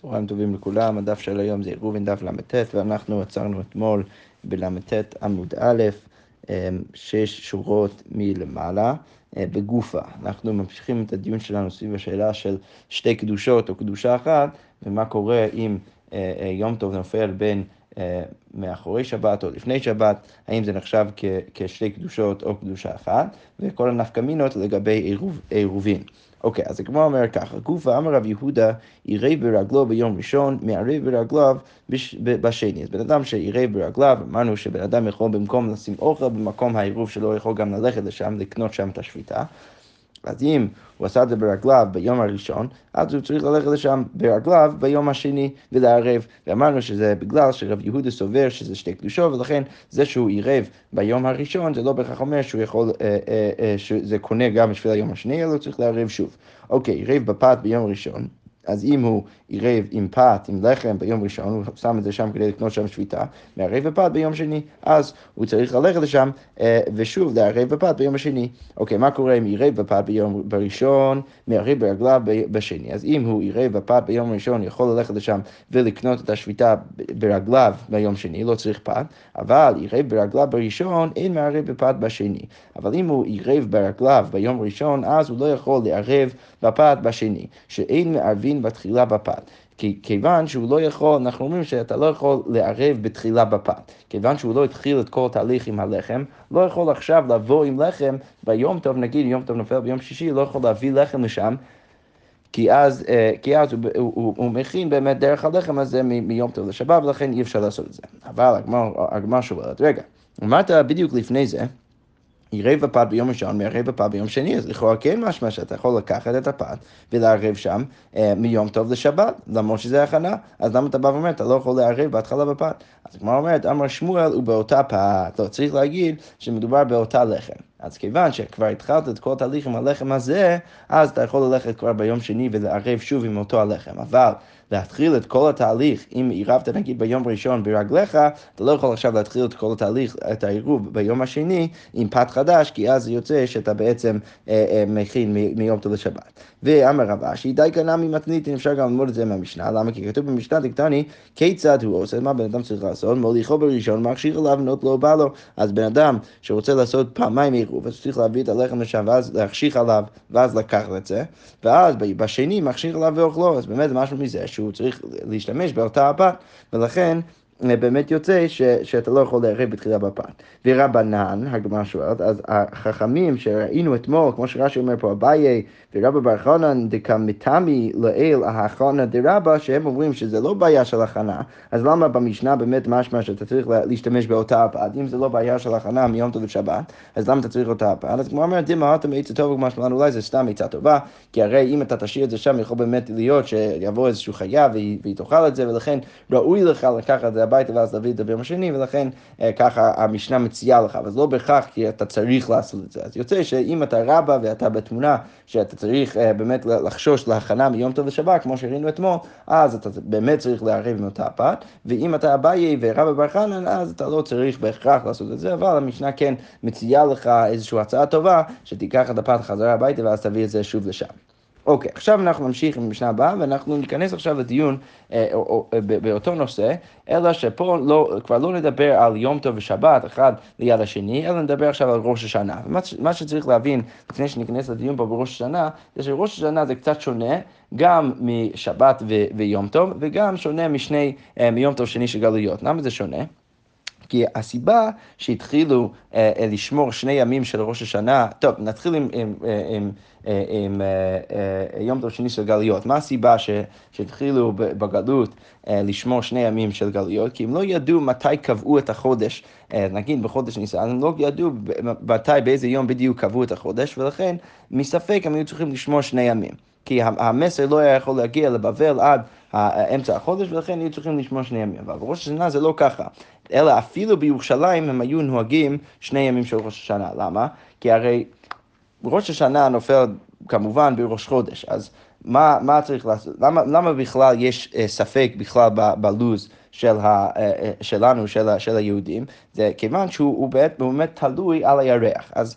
צהריים טובים לכולם, הדף של היום זה ראובן דף ל"ט, ואנחנו עצרנו אתמול בל"ט עמוד א', אמ, שש שורות מלמעלה, אה, בגופה. אנחנו ממשיכים את הדיון שלנו סביב השאלה של שתי קדושות או קדושה אחת, ומה קורה אם אה, אה, יום טוב נופל בין מאחורי שבת או לפני שבת, האם זה נחשב כשתי קדושות או קדושה אחת, וכל הנפקמינות לגבי עירובין. אוקיי, אז הגמרא אומר ככה, גופה אמר רב יהודה, יראה ברגלו ביום ראשון, מערב ברגליו בשני. אז בן אדם שיראה ברגליו, אמרנו שבן אדם יכול במקום לשים אוכל במקום העירוב שלו, יכול גם ללכת לשם, לקנות שם את השביתה. אז אם הוא עשה את זה ברגליו ביום הראשון, אז הוא צריך ללכת לשם ברגליו ביום השני ולערב. ואמרנו שזה בגלל שרב יהודה סובר שזה שתי קדושות, ולכן זה שהוא עירב ביום הראשון, זה לא בהכרח אומר שהוא יכול, אה, אה, אה, שזה קונה גם בשביל היום השני, אלא הוא צריך לערב שוב. אוקיי, עירב בפת ביום ראשון. אז אם הוא עירב עם פת, עם לחם ביום ראשון, הוא שם את זה שם כדי לקנות שם שביתה, מערב בפת ביום שני, אז הוא צריך ללכת לשם אה, ושוב לערב בפת ביום השני. אוקיי, מה קורה אם עירב בפת ביום בראשון, מערב ברגליו בשני? אז אם הוא עירב בפת ביום ראשון, יכול ללכת לשם ולקנות את השביתה ברגליו ביום שני, לא צריך פת, אבל עירב ברגליו בראשון, אין מערב בפת בשני. אבל אם הוא עירב ברגליו ביום ראשון, אז הוא לא יכול לערב בפת בשני, שאין מערבין בתחילה בפת. כי כיוון שהוא לא יכול, אנחנו אומרים שאתה לא יכול לערב בתחילה בפת. כיוון שהוא לא התחיל את כל התהליך עם הלחם, לא יכול עכשיו לבוא עם לחם ביום טוב, נגיד יום טוב נופל ביום שישי, לא יכול להביא לחם לשם. כי אז, אה, כי אז הוא, הוא, הוא, הוא מכין באמת דרך הלחם הזה מיום טוב לשבת, ולכן אי אפשר לעשות את זה. אבל הגמר שואלת, רגע, אמרת בדיוק לפני זה, עירב הפת ביום ראשון, מערב הפת ביום שני, אז לכאורה כן משמע שאתה יכול לקחת את הפת ולערב שם אה, מיום טוב לשבת, למרות שזה הכנה, אז למה אתה בא ואומר, אתה לא יכול לערב בהתחלה בפת? אז כמו אומרת, אמר שמואל הוא באותה פת, לא, צריך להגיד שמדובר באותה לחם. אז כיוון שכבר התחלת את כל התהליך עם הלחם הזה, אז אתה יכול ללכת כבר ביום שני ולערב שוב עם אותו הלחם. אבל להתחיל את כל התהליך, אם עירבת נגיד ביום ראשון ברגליך, אתה לא יכול עכשיו להתחיל את כל התהליך, את העירוב ביום השני עם פת חדש, כי אז זה יוצא שאתה בעצם אה, אה, מכין מיום טוב לשבת. ואמר רב אשי, די קנה ממתנית, אפשר גם ללמוד את זה מהמשנה, למה? כי כתוב במשנה דקטני, כיצד הוא עושה, מה בן אדם צריך לעשות? מוליכו בראשון, מכשיר עליו, נוט לא בא לו. אז בן אדם שרוצה לעשות פעמיים עירוב, אז צריך להביא את הלחם לשם, ואז להחשיך עליו, ואז לקחת את זה, ואז בשני מכשיר עליו ואוכלו, אז באמת משהו מזה שהוא צריך להשתמש באותה הבת, ולכן באמת יוצא ש, שאתה לא יכול לערב בתחילה בפת. ורבנן, הגמרא שואלת, אז החכמים שראינו אתמול, כמו שרש"י אומר פה, אביי ורבא בר חנן דקמתמי לאל ההכנה דרבא, שהם אומרים שזה לא בעיה של הכנה, אז למה במשנה באמת משמע שאתה צריך להשתמש באותה הפת? אם זה לא בעיה של הכנה מיום טוב לשבת, אז למה אתה צריך אותה הפת? אז כמו אומרת, דמא אתה מעצה טובה כמו שלנו, אולי זה סתם עצה טובה, כי הרי אם אתה תשאיר את זה שם, יכול באמת להיות שיבוא איזשהו חיה והיא תאכל את זה, ולכן ראוי לך לקחת את זה הביתה ואז להביא את זה ביום השני, ולכן אה, ככה המשנה מציעה לך, אבל לא בהכרח כי אתה צריך לעשות את זה. אז יוצא שאם אתה רבא ואתה בתמונה שאתה צריך uh, באמת לחשוש להכנה מיום טוב לשבת, כמו שראינו אתמול, אז אתה באמת צריך לערב עם אותה פת, ואם אתה אביי ורבא בר חנן, אז אתה לא צריך בהכרח לעשות את זה, אבל המשנה כן מציעה לך איזושהי הצעה טובה, שתיקח את הפת חזרה הביתה ואז תביא את זה שוב לשם. אוקיי, עכשיו אנחנו נמשיך עם המשנה הבאה, ואנחנו ניכנס עכשיו לדיון אה, או, או, אה, באותו נושא, אלא שפה לא, כבר לא נדבר על יום טוב ושבת אחד ליד השני, אלא נדבר עכשיו על ראש השנה. ומה שצריך להבין לפני שניכנס לדיון פה בראש השנה, זה שראש השנה זה קצת שונה, גם משבת ו- ויום טוב, וגם שונה משני, אה, מיום טוב שני של גלויות. למה זה שונה? כי הסיבה שהתחילו אה, אה, לשמור שני ימים של ראש השנה, טוב, נתחיל עם, עם, אה, עם, אה, עם, עם אה, יום טוב שני של גלויות. מה הסיבה ש, שהתחילו בגלות אה, לשמור שני ימים של גלויות? כי הם לא ידעו מתי קבעו את החודש, אה, נגיד בחודש ניסן, הם לא ידעו מתי, באיזה יום בדיוק קבעו את החודש, ולכן מספק הם היו צריכים לשמור שני ימים. כי המסר לא היה יכול להגיע לבבל עד אמצע החודש, ולכן היו צריכים לשמור שני ימים. אבל בראש השנה זה לא ככה. אלא אפילו בירושלים הם היו נוהגים שני ימים של ראש השנה. למה? כי הרי ראש השנה נופל כמובן בראש חודש, אז מה, מה צריך לעשות? למה, למה בכלל יש אה, ספק בכלל בלוז של ה, אה, אה, שלנו, של, של היהודים? זה כיוון שהוא באמת, באמת תלוי על הירח. אז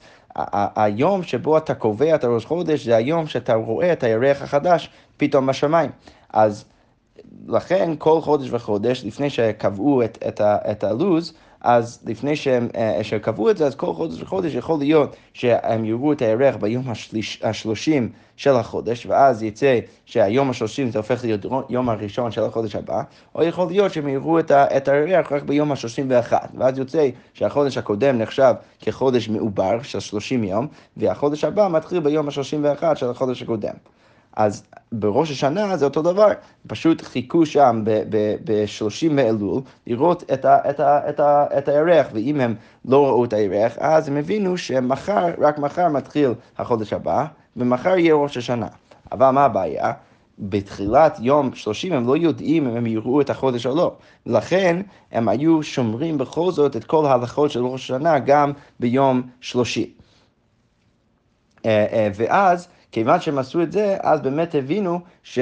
היום שבו אתה קובע את הראש חודש זה היום שאתה רואה את הירח החדש פתאום בשמיים. אז לכן כל חודש וחודש, לפני שקבעו את, את, ה, את הלו"ז, אז לפני שהם, שהם קבעו את זה, אז כל חודש וחודש יכול להיות שהם יראו את הירח ביום השלושים של החודש, ואז יצא שהיום השלושים זה הופך להיות יום הראשון של החודש הבא, או יכול להיות שהם יראו את, את הירח רק ביום השלושים ואחת, ואז יוצא שהחודש הקודם נחשב כחודש מעובר של שלושים יום, והחודש הבא מתחיל ביום השלושים ואחת של החודש הקודם. אז בראש השנה זה אותו דבר, פשוט חיכו שם ב-30 באלול לראות את, ה, את, ה, את, ה, את הירח, ואם הם לא ראו את הירח, אז הם הבינו שמחר, רק מחר מתחיל החודש הבא, ומחר יהיה ראש השנה. אבל מה הבעיה? בתחילת יום 30 הם לא יודעים אם הם יראו את החודש או לא. לכן הם היו שומרים בכל זאת את כל ההלכות של ראש השנה גם ביום 30. אה, אה, ואז כיוון שהם עשו את זה, אז באמת הבינו ש...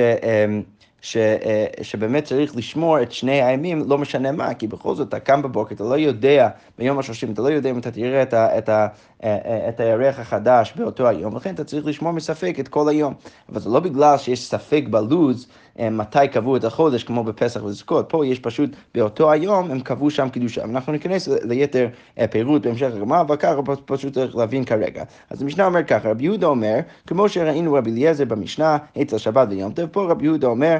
ש, אה, שבאמת צריך לשמור את שני הימים, לא משנה מה, כי בכל זאת אתה קם בבוקר, אתה לא יודע, ביום השלושים, אתה לא יודע אם אתה תראה את, ה, את, ה, אה, אה, את הירח החדש באותו היום, לכן אתה צריך לשמור מספק את כל היום. אבל זה לא בגלל שיש ספק בלוז מתי קבעו את החודש, כמו בפסח וזכות, פה יש פשוט, באותו היום הם קבעו שם קידושה. אנחנו ניכנס ליתר פירוט בהמשך הגמרא, אבל ככה פשוט צריך להבין כרגע. אז המשנה אומר ככה, רבי יהודה אומר, כמו שראינו רבי אליעזר במשנה, אצל שבת ויום טוב, פה רבי יהודה אומר,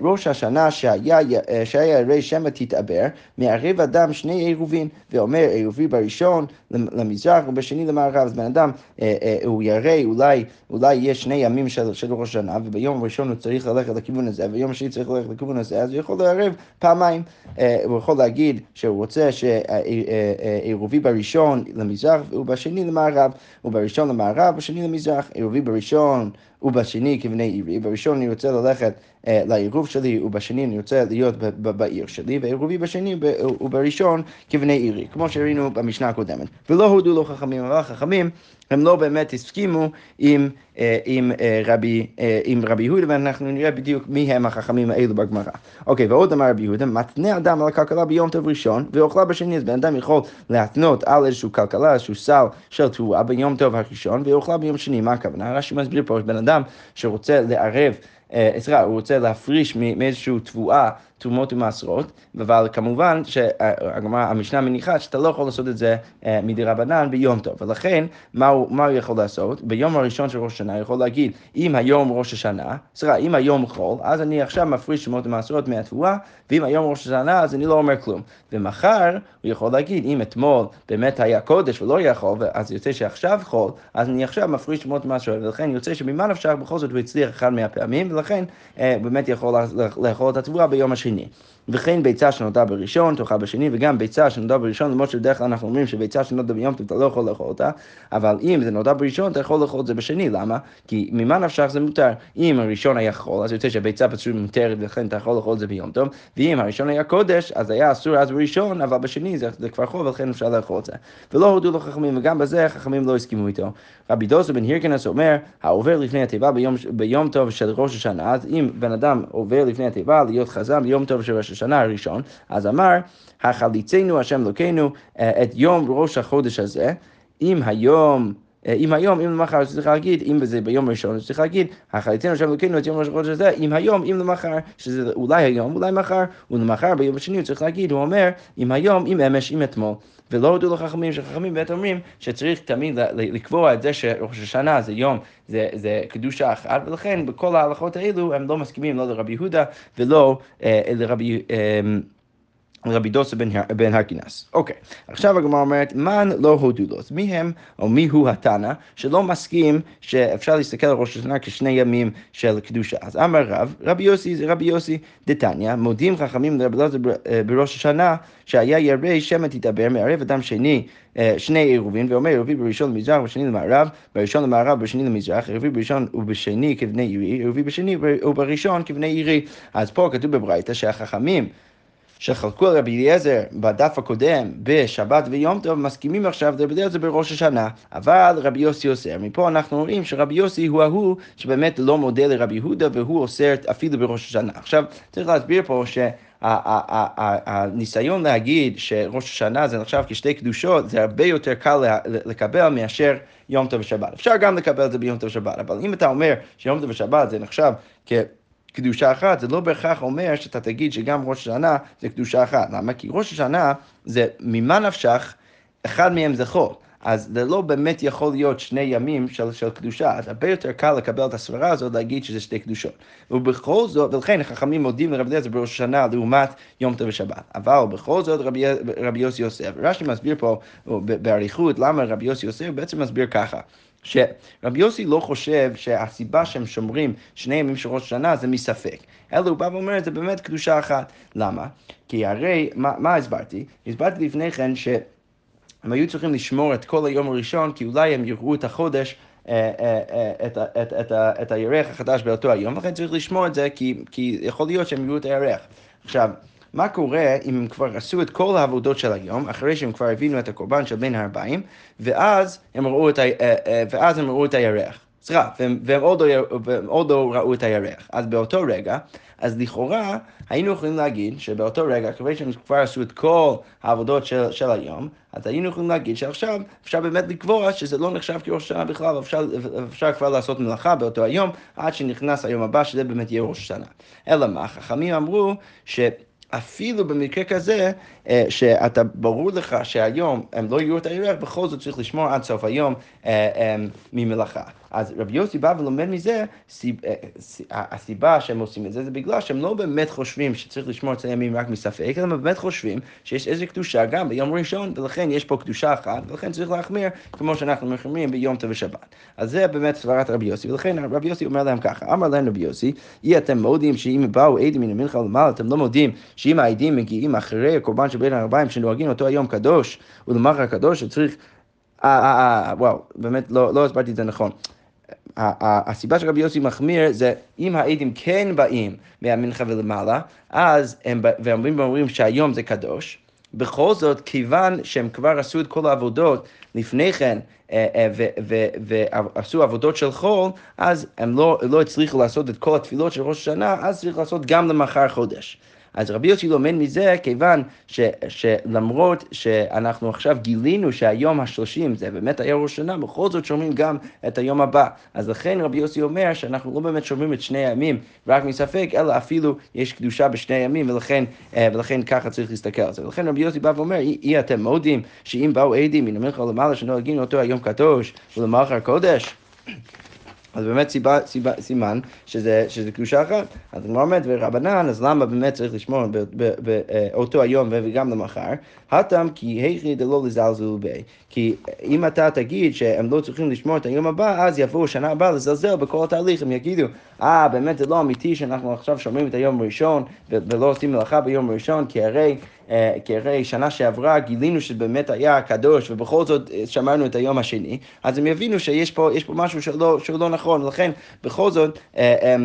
ראש השנה שהיה, אה, שהיה הרי שמא תתעבר, מערב אדם שני עירובין, ואומר עירובי בראשון למזרח ובשני למערב, אז בן אדם, אה, הוא ירא, אולי, אולי יש שני ימים של, של ראש השנה, וביום הראשון הוא צריך ללכת לכיוון הזה, וביום השני צריך ללכת לכיוון הזה, אז הוא יכול לערב פעמיים. הוא יכול להגיד שהוא רוצה שעירובי בראשון למזרח ובשני למערב, ובראשון למערב, בשני למזרח, עירובי בראשון ובשני כבני עירי, בראשון אני רוצה ללכת אה, לעירוב שלי, ובשני אני רוצה להיות בעיר שלי, ועירובי בשני ובראשון כבני עירי, כמו שראינו במשנה הקודמת. ולא הודו לו חכמים, אבל חכמים הם לא באמת הסכימו עם, אה, עם, אה, רבי, עם רבי יהודה, ואנחנו נראה בדיוק מי הם החכמים האלו בגמרא. אוקיי, ועוד אמר רבי יהודה, מתנה אדם על הכלכלה ביום טוב ראשון, ואוכלה בשני, אז בן אדם יכול להתנות על איזושהי כלכלה, איזשהו סל של תרועה ביום טוב הראשון, ואוכלה ביום שני. מה הכוונה? רש"י מסביר פה, בן אדם שרוצה לערב אה, סליחה, הוא רוצה להפריש מאיזושהי תבואה תרומות ומעשרות, אבל כמובן שהמשנה מניחה שאתה לא יכול לעשות את זה אה, מדי רבנן ביום טוב, ולכן מה הוא, מה הוא יכול לעשות? ביום הראשון של ראש השנה יכול להגיד, אם היום ראש השנה, סליחה, אם היום חול, אז אני עכשיו מפריש תרומות ומעשרות מהתבואה, ואם היום ראש השנה אז אני לא אומר כלום. ומחר הוא יכול להגיד, אם אתמול באמת היה קודש ולא היה חול, אז יוצא שעכשיו חול, אז אני עכשיו מפריש תרומות ומעשרות, ולכן יוצא שממה נפשך בכל זאת הוא הצליח אחד מהפעמים, ולכן אה, באמת יכול לאכול את התבואה ביום השני. השני. וכן ביצה שנולדה בראשון תאכל בשני, וגם ביצה שנולדה בראשון, למרות שבדרך כלל אנחנו אומרים שביצה שנולדה ביום טוב אתה לא יכול לאכול אותה, אבל אם זה נולדה בראשון אתה יכול לאכול את זה בשני, למה? כי ממה נפשך זה מותר. אם הראשון היה חול, אז יוצא שהביצה פשוט מותרת ולכן אתה יכול לאכול את זה ביום טוב, ואם הראשון היה קודש, אז היה אסור אז בראשון, אבל בשני זה, זה כבר חול ולכן אפשר לאכול את זה. ולא הודו לחכמים, וגם בזה החכמים לא הסכימו איתו. רבי דוסו בן הירקנס אומר, העובר לפני התיבה ביום, ביום טוב של ראש השנה, אז אם בן אדם עובר לפני התיבה להיות חזן ביום טוב של ראש השנה הראשון, אז אמר, החליצנו השם אלוקינו אה, את יום ראש החודש הזה, אם היום... אה, אם היום, אם למחר, צריך להגיד, אם זה ביום ראשון, צריך להגיד, החליטנו השם אלוקינו את יום ראש החודש הזה, אם היום, אם למחר, שזה אולי היום, אולי מחר, ולמחר ביום השני צריך להגיד, הוא אומר, אם היום, אם אמש, אם אתמול. ולא הודו לחכמים, שחכמים באמת אומרים שצריך תמיד לקבוע את זה שראש השנה זה יום, זה, זה קדושה אחת, ולכן בכל ההלכות האלו הם לא מסכימים לא לרבי יהודה ולא אה, לרבי... אה, רבי דוסה בן, בן הרקינס. אוקיי, עכשיו הגמרא אומרת, מן לא הודו לו. מי הם, או מי הוא התנא, שלא מסכים שאפשר להסתכל על ראש השנה כשני ימים של קדושה. אז אמר רב, רבי יוסי זה רבי יוסי דתניא, מודים חכמים לרבי דוסה אה, בראש השנה, שהיה ירא שמא תדבר, מערב אדם שני, אה, שני עירובין, ואומר עירובי בראשון למזרח ובשני למערב, בראשון למערב ובשני למזרח, עירובי בראשון ובשני כבני עירי, עירובי בשני ובראשון כבני עירי. אז פה כתוב בברייתא שהחכמים שחלקו על רבי אליעזר בדף הקודם בשבת ויום טוב, מסכימים עכשיו לרבי אליעזר בראש השנה, אבל רבי יוסי אוסר. מפה אנחנו רואים שרבי יוסי הוא ההוא שבאמת לא מודה לרבי יהודה והוא אוסר אפילו בראש השנה. עכשיו, צריך להסביר פה ש... הניסיון להגיד שראש השנה זה נחשב כשתי קדושות, זה הרבה יותר קל לקבל מאשר יום טוב ושבת. אפשר גם לקבל את זה ביום טוב ושבת, אבל אם אתה אומר שיום טוב ושבת זה נחשב כ... קדושה אחת, זה לא בהכרח אומר שאתה תגיד שגם ראש השנה זה קדושה אחת. למה? כי ראש השנה זה ממה נפשך, אחד מהם זה חול. אז זה לא באמת יכול להיות שני ימים של, של קדושה, אז הרבה יותר קל לקבל את הסברה הזאת, להגיד שזה שתי קדושות. ובכל זאת, ולכן החכמים מודים לרבי אליעזר בראש השנה לעומת יום טוב ושבת. אבל בכל זאת רבי, רבי יוסי יוסף, רש"י מסביר פה באריכות למה רבי יוסי יוסף, בעצם מסביר ככה. שרבי יוסי לא חושב שהסיבה שהם שומרים שני ימים של ראש השנה זה מספק, אלא הוא בא ואומר זה באמת קדושה אחת. למה? כי הרי, מה, מה הסברתי? הסברתי לפני כן ש... הם היו צריכים לשמור את כל היום הראשון, כי אולי הם יראו את החודש, אה, אה, אה, את, את, את, את הירח החדש באותו היום, לכן צריך לשמור את זה, כי, כי יכול להיות שהם יראו את הירח. עכשיו, מה קורה אם הם כבר עשו את כל העבודות של היום, אחרי שהם כבר הבינו את הקורבן של בין הארבעים, ואז הם ראו את, ה, ואז הם ראו את הירח. סליחה, והם, והם, עוד לא, לא ראו את הירח. אז באותו רגע, אז לכאורה היינו יכולים להגיד שבאותו רגע, כיוון שהם כבר עשו את כל העבודות של, של היום, אז היינו יכולים להגיד שעכשיו אפשר באמת לקבוע שזה לא נחשב כראש השנה בכלל, אפשר, אפשר כבר לעשות מלאכה באותו היום, עד שנכנס היום הבא, שזה באמת יהיה ראש השנה. אלא מה, חכמים אמרו ש... אפילו במקרה כזה, אה, שאתה, ברור לך שהיום הם לא יראו את הירח, בכל זאת צריך לשמור עד סוף היום אה, אה, ממלאכה. אז רבי יוסי בא ולומד מזה, הסיבה שהם עושים את זה, זה בגלל שהם לא באמת חושבים שצריך לשמור את הימים רק מספק, אלא הם באמת חושבים שיש איזו קדושה גם ביום ראשון, ולכן יש פה קדושה אחת, ולכן צריך להחמיר כמו שאנחנו מחמירים ביום טוב ושבת. אז זה באמת סברת רבי יוסי, ולכן רבי יוסי אומר להם ככה, אמר להם רבי יוסי, אי אתם מודים שאם באו עדים מן המנחה למעלה, אתם לא מודים שאם העדים מגיעים אחרי הקורבן של בין הארבעים שנוהגים אותו היום קדוש, ולמחר קדוש, שצריך... אה, אה, אה, וואו, באמת לא, לא הסברתי את זה נכון. הסיבה שרבי יוסי מחמיר זה אם העדים כן באים מהמנחה ולמעלה, אז הם ואומרים ואומרים שהיום זה קדוש, בכל זאת, כיוון שהם כבר עשו את כל העבודות לפני כן, ועשו עבודות של חול, אז הם לא, לא הצליחו לעשות את כל התפילות של ראש השנה, אז צריך לעשות גם למחר חודש. אז רבי יוסי לומד מזה כיוון ש, שלמרות שאנחנו עכשיו גילינו שהיום השלושים זה באמת היה ראש שנה, בכל זאת שומעים גם את היום הבא. אז לכן רבי יוסי אומר שאנחנו לא באמת שומעים את שני הימים רק מספק, אלא אפילו יש קדושה בשני הימים, ולכן, אה, ולכן ככה צריך להסתכל על זה. ולכן רבי יוסי בא ואומר, אי אתם מודים שאם באו עדים מן המלכה למעלה שנוהגים אותו היום קדוש ולמחר קודש אז באמת סיבה, סיבה, סימן שזה, שזה קדושה אחת. אז הגמרא אומרת, ורבנן, אז למה באמת צריך לשמור באותו אה, היום וגם למחר? הטם כי היכי דלא לזלזלו בי. כי אם אתה תגיד שהם לא צריכים לשמור את היום הבא, אז יבואו שנה הבאה לזלזל בכל התהליך, הם יגידו, אה, ah, באמת זה לא אמיתי שאנחנו עכשיו שומרים את היום הראשון ולא עושים מלאכה ביום הראשון, כי הרי... אה, כי הרי שנה שעברה גילינו שבאמת היה קדוש ובכל זאת אה, שמרנו את היום השני, אז הם יבינו שיש פה, פה משהו שלא, שהוא לא נכון, ולכן בכל זאת אה,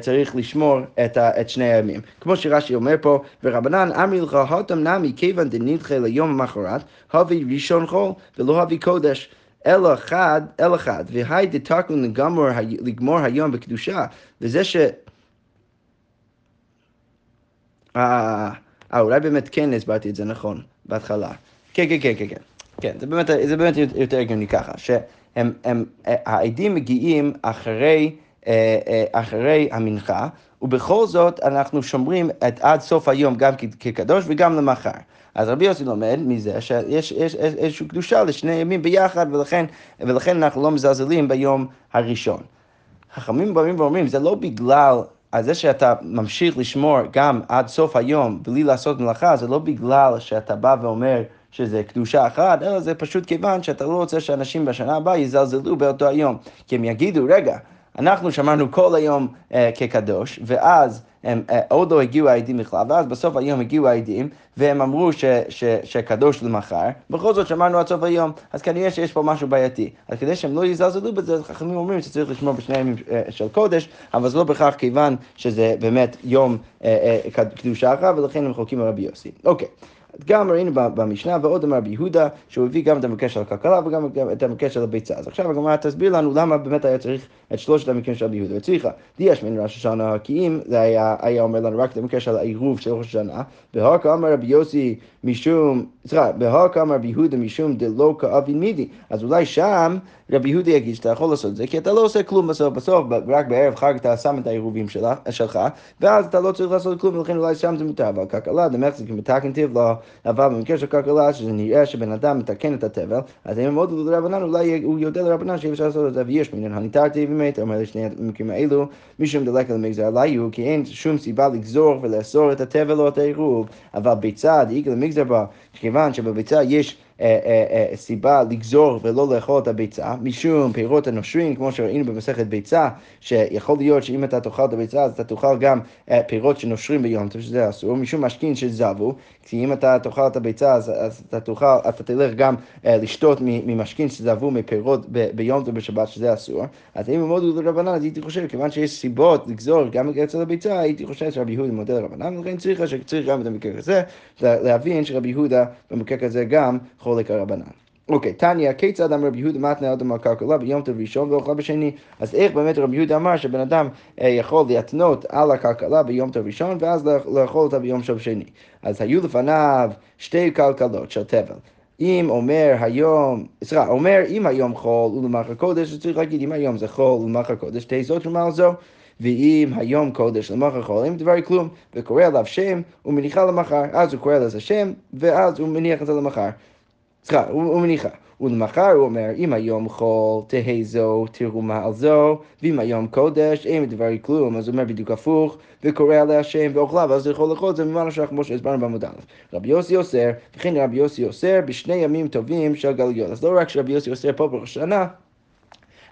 צריך לשמור את, ה, את שני הימים. כמו שרש"י אומר פה, ורבנן אמרי לך, הותם נמי כיוון דנדחה ליום המחרת, הווי ראשון חול ולא הווי קודש. אלא אחד, אלא אחד, והי דתקנו לגמור, לגמור היום בקדושה, וזה ש... אה, אה, אולי באמת כן הסברתי את זה נכון, בהתחלה. כן, כן, כן, כן, כן. כן, זה באמת, זה באמת יותר הגיוני ככה, שהם, הם, העדים מגיעים אחרי, אה, אה, אחרי המנחה, ובכל זאת אנחנו שומרים את עד סוף היום גם כקדוש וגם למחר. אז רבי יוסי לומד מזה שיש יש, יש, איזושהי קדושה לשני ימים ביחד, ולכן, ולכן אנחנו לא מזלזלים ביום הראשון. חכמים באים ואומרים, זה לא בגלל אז זה שאתה ממשיך לשמור גם עד סוף היום בלי לעשות מלאכה, זה לא בגלל שאתה בא ואומר שזה קדושה אחת, אלא זה פשוט כיוון שאתה לא רוצה שאנשים בשנה הבאה יזלזלו באותו היום. כי הם יגידו, רגע, אנחנו שמרנו כל היום אה, כקדוש, ואז הם אה, עוד לא הגיעו העדים בכלל, ואז בסוף היום הגיעו העדים, והם אמרו ש, ש, שקדוש למחר, בכל זאת שמרנו עד סוף היום, אז כנראה שיש פה משהו בעייתי. אז כדי שהם לא יזלזלו בזה, חכמים אומרים שצריך לשמור בשני ימים אה, של קודש, אבל זה לא בכך כיוון שזה באמת יום אה, אה, קדושה אחת, ולכן הם חולקים על רבי יוסי. אוקיי. גם ראינו במשנה ועוד אמר ביהודה, שהוא הביא גם את המקרה של הכלכלה וגם את המקרה של הביצה. אז עכשיו הגמרא תסביר לנו למה באמת היה צריך את שלושת המקרים של ביהודה. וצריכה, דיאש מן ראש השנה, כי אם זה היה, היה אומר לנו רק את המקרה של העירוב של ראש השנה, בהוקא אמר רבי יוסי משום, סליחה, בהוקא אמר ביהודה משום דלא כאבין מידי. אז אולי שם רבי יהודה יגיד שאתה יכול לעשות את זה, כי אתה לא עושה כלום בסוף, בסוף רק בערב חג אתה שם את העירובים שלך, ואז אתה לא צריך לעשות כלום, ולכן אולי שם זה מותר, אבל כלכלה דמחזיק מתקן טבלה, אבל במקרה של כלכלה, שזה נראה שבן אדם מתקן את התבל, אז אם מאוד לרבנן, אולי הוא יודע לרבנן שאי אפשר לעשות את זה, ויש מינן הניתרתי ומת, אומר לשני המקרים האלו, משום דלק על מגזר עליו, כי אין שום סיבה לגזור ולאסור את התבל או את העירוב, אבל ביצה דאיגל למגזר בה, כיוון שבביצה יש סיבה לגזור ולא לאכול את הביצה, משום פירות הנושרים, כמו שראינו במסכת ביצה, שיכול להיות שאם אתה תאכל את הביצה, אז אתה תאכל גם פירות שנושרים ביום טוב, שזה אסור, משום משכין שזבו, כי אם אתה תאכל את הביצה, אז, אז אתה תאכל, אתה תלך גם לשתות ממשכין שזבו מפירות ביום טוב בשבת, שזה אסור. אז אם מאוד לרבנן, אז הייתי חושב, כיוון שיש סיבות לגזור גם אצל הביצה, הייתי חושב שרבי יהודה מודה לרבנן, ולכן צריך, שצריך גם את המקרה הזה, להבין שרבי יהודה במקרה כזה גם חולק הרבנן. אוקיי, תניא, כיצד אמר רבי יהודה מתנה אדם על כלכלה ביום טוב ראשון ואוכל בשני? אז איך באמת רבי יהודה אמר שבן אדם אה, יכול להתנות על הכלכלה ביום טוב ראשון ואז לאכול אותה ביום טוב שני? אז היו לפניו שתי כלכלות של תבל. אם אומר היום, סליחה, אומר אם היום חול ולמחר קודש, אז צריך להגיד אם היום זה חול ולמחר קודש, תהי זאת על זו. ואם היום קודש למחר חולים, דבר כלום, וקורא עליו שם ומניחה למחר, אז הוא קורא לזה שם, ואז הוא מניח את זה למחר. סליחה, הוא מניחה. ולמחר הוא אומר, אם היום חול, תהא זו תרומה על זו, ואם היום קודש, אין בדברי כלום, אז הוא אומר בדיוק הפוך, וקורא עליה השם ואוכלה, ואז לאכול את זה ממנו שלך, כמו שהסברנו בעמוד א'. רבי יוסי אוסר, וכן רבי יוסי אוסר בשני ימים טובים של גלויות. אז לא רק שרבי יוסי אוסר פה בראש השנה,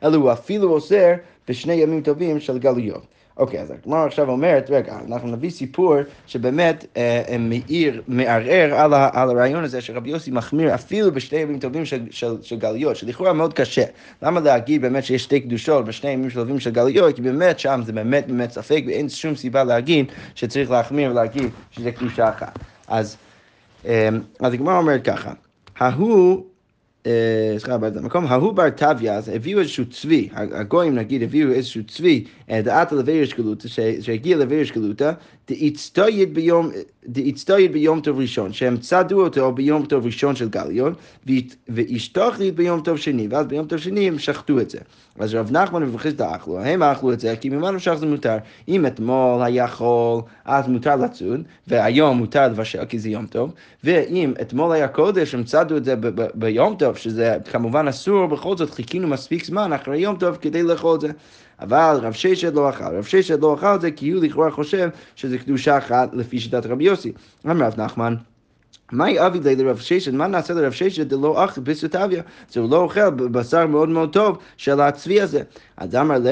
אלא הוא אפילו אוסר בשני ימים טובים של גלויות. אוקיי, אז הגמרא עכשיו אומרת, רגע, אנחנו נביא סיפור שבאמת אה, מאיר, מערער על, ה, על הרעיון הזה שרבי יוסי מחמיר אפילו בשני ימים טובים של, של, של גלויות, שלכאורה מאוד קשה. למה להגיד באמת שיש שתי קדושות בשני ימים טובים של גלויות? כי באמת שם זה באמת באמת ספק ואין שום סיבה להגיד שצריך להחמיר ולהגיד שזה קדושה אחת. אז, אה, אז הגמרא אומרת ככה, ההוא אה, סליחה, במקום ההוא בר טביה, אז הביאו איזשהו צבי, הגויים נגיד הביאו איזשהו צבי, אה, דעת לבירש גלותא, שהגיע לבירש גלותא, דאיצטויד ביום, דאיצטויד ביום טוב ראשון, שהם צדו אותו ביום טוב ראשון של גליון, ואישתוכלית ביום טוב שני, ואז ביום טוב שני הם שחטו את זה. אז רב נחמן ובחיסדא אכלו, הם אכלו את זה, כי ממה נמשך זה מותר. אם אתמול היה חול, אז מותר לצוד, והיום מותר לבשל כי זה יום טוב, ואם אתמול היה קודש, הם צדו את זה ביום טוב, שזה כמובן אסור, בכל זאת חיכינו מספיק זמן אחרי יום טוב כדי לאכול את זה. אבל רב ששת לא אכל. רב ששת לא אכל את זה כי הוא לכאורה חושב שזה קדושה אחת לפי שיטת רבי יוסי. אמר רב נחמן מהי אבי לי לרב ששת? מה נעשה לרב ששת דלא אכל בסוטביה? זה לא אוכל בשר מאוד מאוד טוב של הצבי הזה. אז אמר לי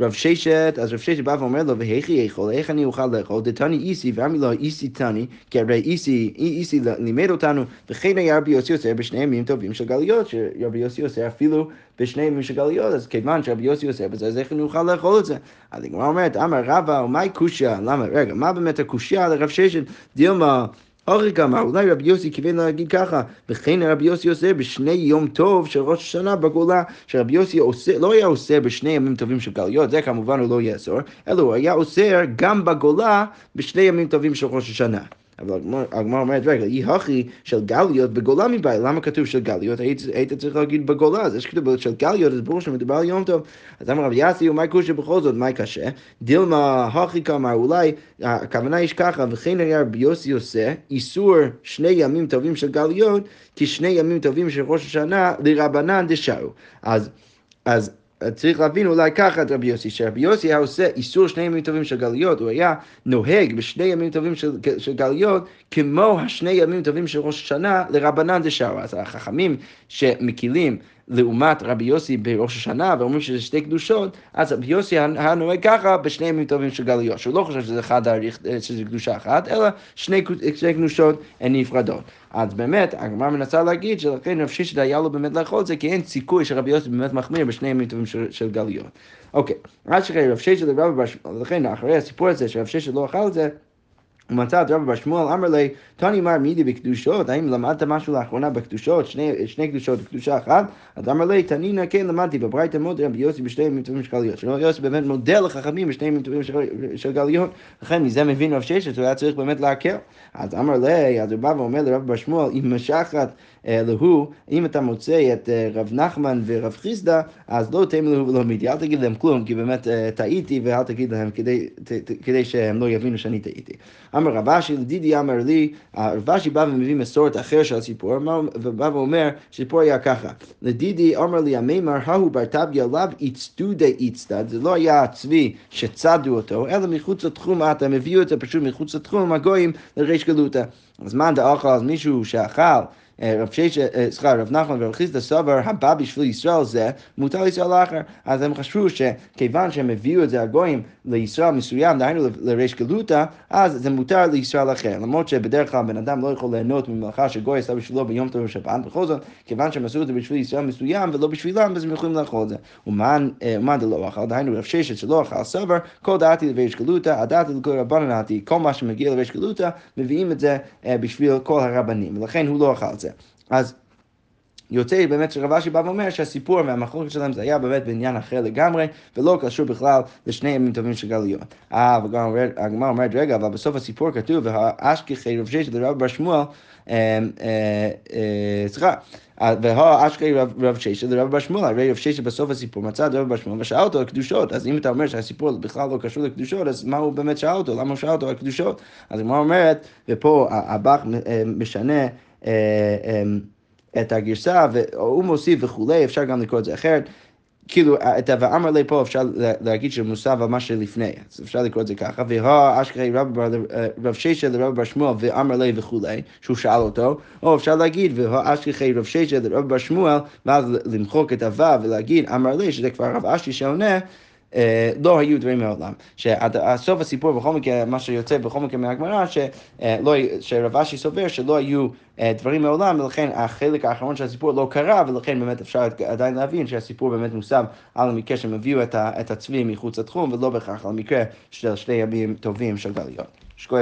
רב ששת, אז רב ששת בא ואומר לו, והיכי יכול, איך אני אוכל לאכול? דתני איסי, ואמר לו, איסי תני, כי הרי איסי, איסי לימד אותנו, וכן היה רבי יוסי עושה בשני ימים טובים של גליות, שרבי יוסי עושה אפילו בשני ימים של גליות, אז כיוון שרבי יוסי עושה בזה, אז איך אני אוכל לאכול את זה? אז הגמרא אומרת, אמר רבא, ומאי קושיא? למה, רגע, מה באמת הקושיא לרב ששת? דילמה אורי אמר, אולי רבי יוסי כיוון להגיד ככה, וכן רבי יוסי עושה בשני יום טוב של ראש השנה בגולה, שרבי יוסי עושה, לא היה עושה בשני ימים טובים של גליות, זה כמובן הוא לא יאסור, אלא הוא היה עושה גם בגולה בשני ימים טובים של ראש השנה. אבל הגמרא אומרת, רגע, אי הכי של גליות בגולה מבית, למה כתוב של גליות? היית, היית צריך להגיד בגולה, אז יש כתוב של גליות, אז ברור שמדובר על יום טוב. אז אמר רבי יאסי, ומה קושי בכל זאת, מה קשה? דילמה הכי כמה, אולי, הכוונה יש ככה, וכן היה רבי יוסי עושה, איסור שני ימים טובים של גליות, כשני ימים טובים של ראש השנה, לרבנן דשאו. אז, אז צריך להבין אולי ככה את רבי יוסי, שרבי יוסי היה עושה איסור שני ימים טובים של גליות, הוא היה נוהג בשני ימים טובים של, של גליות כמו השני ימים טובים של ראש השנה לרבנן דשאו. אז החכמים שמקילים לעומת רבי יוסי בראש השנה, ואומרים שזה שתי קדושות, אז רבי יוסי היה נוהג ככה בשני ימים טובים של גלויות, שהוא לא חושב שזה אחד האריך, שזה קדושה אחת, אלא שני, שני קדושות נפרדות. אז באמת, הגמרא מנסה להגיד שלכן רב שישת היה לו באמת לאכול זה, כי אין סיכוי שרבי יוסי באמת מחמיר בשני ימים טובים של, של גלויות. אוקיי, עד שכן רב שישת לא אכל את זה, ומצא את רבא בר שמואל, אמר לי, תני מר מידי בקדושות, האם למדת משהו לאחרונה בקדושות, שני, שני קדושות וקדושה אחת? אז אמר לי, תנינא כן למדתי, בברייתא מודה רבי יוסי בשני ימים טובים של גליות. שרבי יוסי באמת מודה לחכמים בשני ימים טובים של, גליות, לכן מזה מבין רב ששת, הוא היה צריך באמת להקל. אז אמר לי, אז הוא בא ואומר לרב בר שמואל, אם משחת להוא, אם אתה מוצא את אה, רב נחמן ורב חיסדא, אז לא תאמר להוא ולא מידי, אל תגיד להם כלום, כי באמת אה, טעיתי, ואל תגיד להם כדי, כדי שהם לא יבינו שאני טעיתי. אמר רב אשי, לדידי אמר לי, רב אשי בא ומביא מסורת אחר של הסיפור, ובא ואומר, הסיפור היה ככה, לדידי אמר לי המימר, ההוא בר טביה לאו איצטו די איצטד, זה לא היה הצבי שצדו אותו, אלא מחוץ לתחום, אתה מביא אותו פשוט מחוץ לתחום, הגויים לריש גלותא. אז מאן דאכל אז מישהו שאכל רב שיש, סליחה, רב נחמן ורב חיסדא סבר, הבא בשביל ישראל זה, מותר לישראל אחר. אז הם חשבו שכיוון שהם הביאו את זה הגויים לישראל מסוים, דהיינו לריש גלותא, אז זה מותר לישראל אחר. למרות שבדרך כלל בן אדם לא יכול ליהנות ממלאכה שגוי עשה בשבילו ביום טוב ושבת, בכל זאת, כיוון שהם עשו את זה בשביל ישראל מסוים ולא בשבילם, אז הם יכולים לאכול את זה. ומאן דלא אכל, דהיינו רב ששת שלא אכל סבר, כל דעתי לריש גלותא, הדעתי לכל רבנן דעתי, כל מה שמגיע לריש גלותא, מביאים את זה בשביל כל הרבנים, ולכן הוא לא אכל את זה. אז יוצא באמת שרב אשי בא ואומר שהסיפור והמחלוקת שלהם זה היה באמת בעניין אחר לגמרי, ולא קשור בכלל לשני ימים טובים של גלויות. אה, וגם הגמרא אומרת, רגע, אבל בסוף הסיפור כתוב, והאשכחי רב ששת לרב בר שמואל, סליחה. והאשכחי רב ששת לרב בר שמואל, הרי רב ששת בסוף הסיפור מצא את רב בר שמואל ושאל אותו על קדושות, אז אם אתה אומר שהסיפור בכלל לא קשור לקדושות, אז מה הוא באמת שאל אותו? למה הוא שאל אותו על קדושות? אז הגמרא אומרת, ופה הבח משנה את הגרסה, והוא מוסיף וכולי, אפשר גם לקרוא את זה אחרת. כאילו, את ה"ואמר לי" פה אפשר להגיד שמוסב על מה שלפני, אז אפשר לקרוא את זה ככה, והאשכחי רב ששת לרב בר שמואל ואמר לי וכולי, שהוא שאל אותו, או אפשר להגיד, והאשכחי רב ששת לרב בר שמואל, ואז למחוק את הו' ולהגיד אמר לי, שזה כבר רב אשי שעונה, לא היו דברים מעולם. שסוף הסיפור בכל מקרה, מה שיוצא בכל מקרה מהגמרא, שרב אשי סובר שלא היו דברים מעולם, ולכן החלק האחרון של הסיפור לא קרה, ולכן באמת אפשר עדיין להבין שהסיפור באמת מוסב על המקרה שהם הביאו את הצבי מחוץ לתחום, ולא בהכרח על המקרה של שני ימים טובים של גליות. שכוח.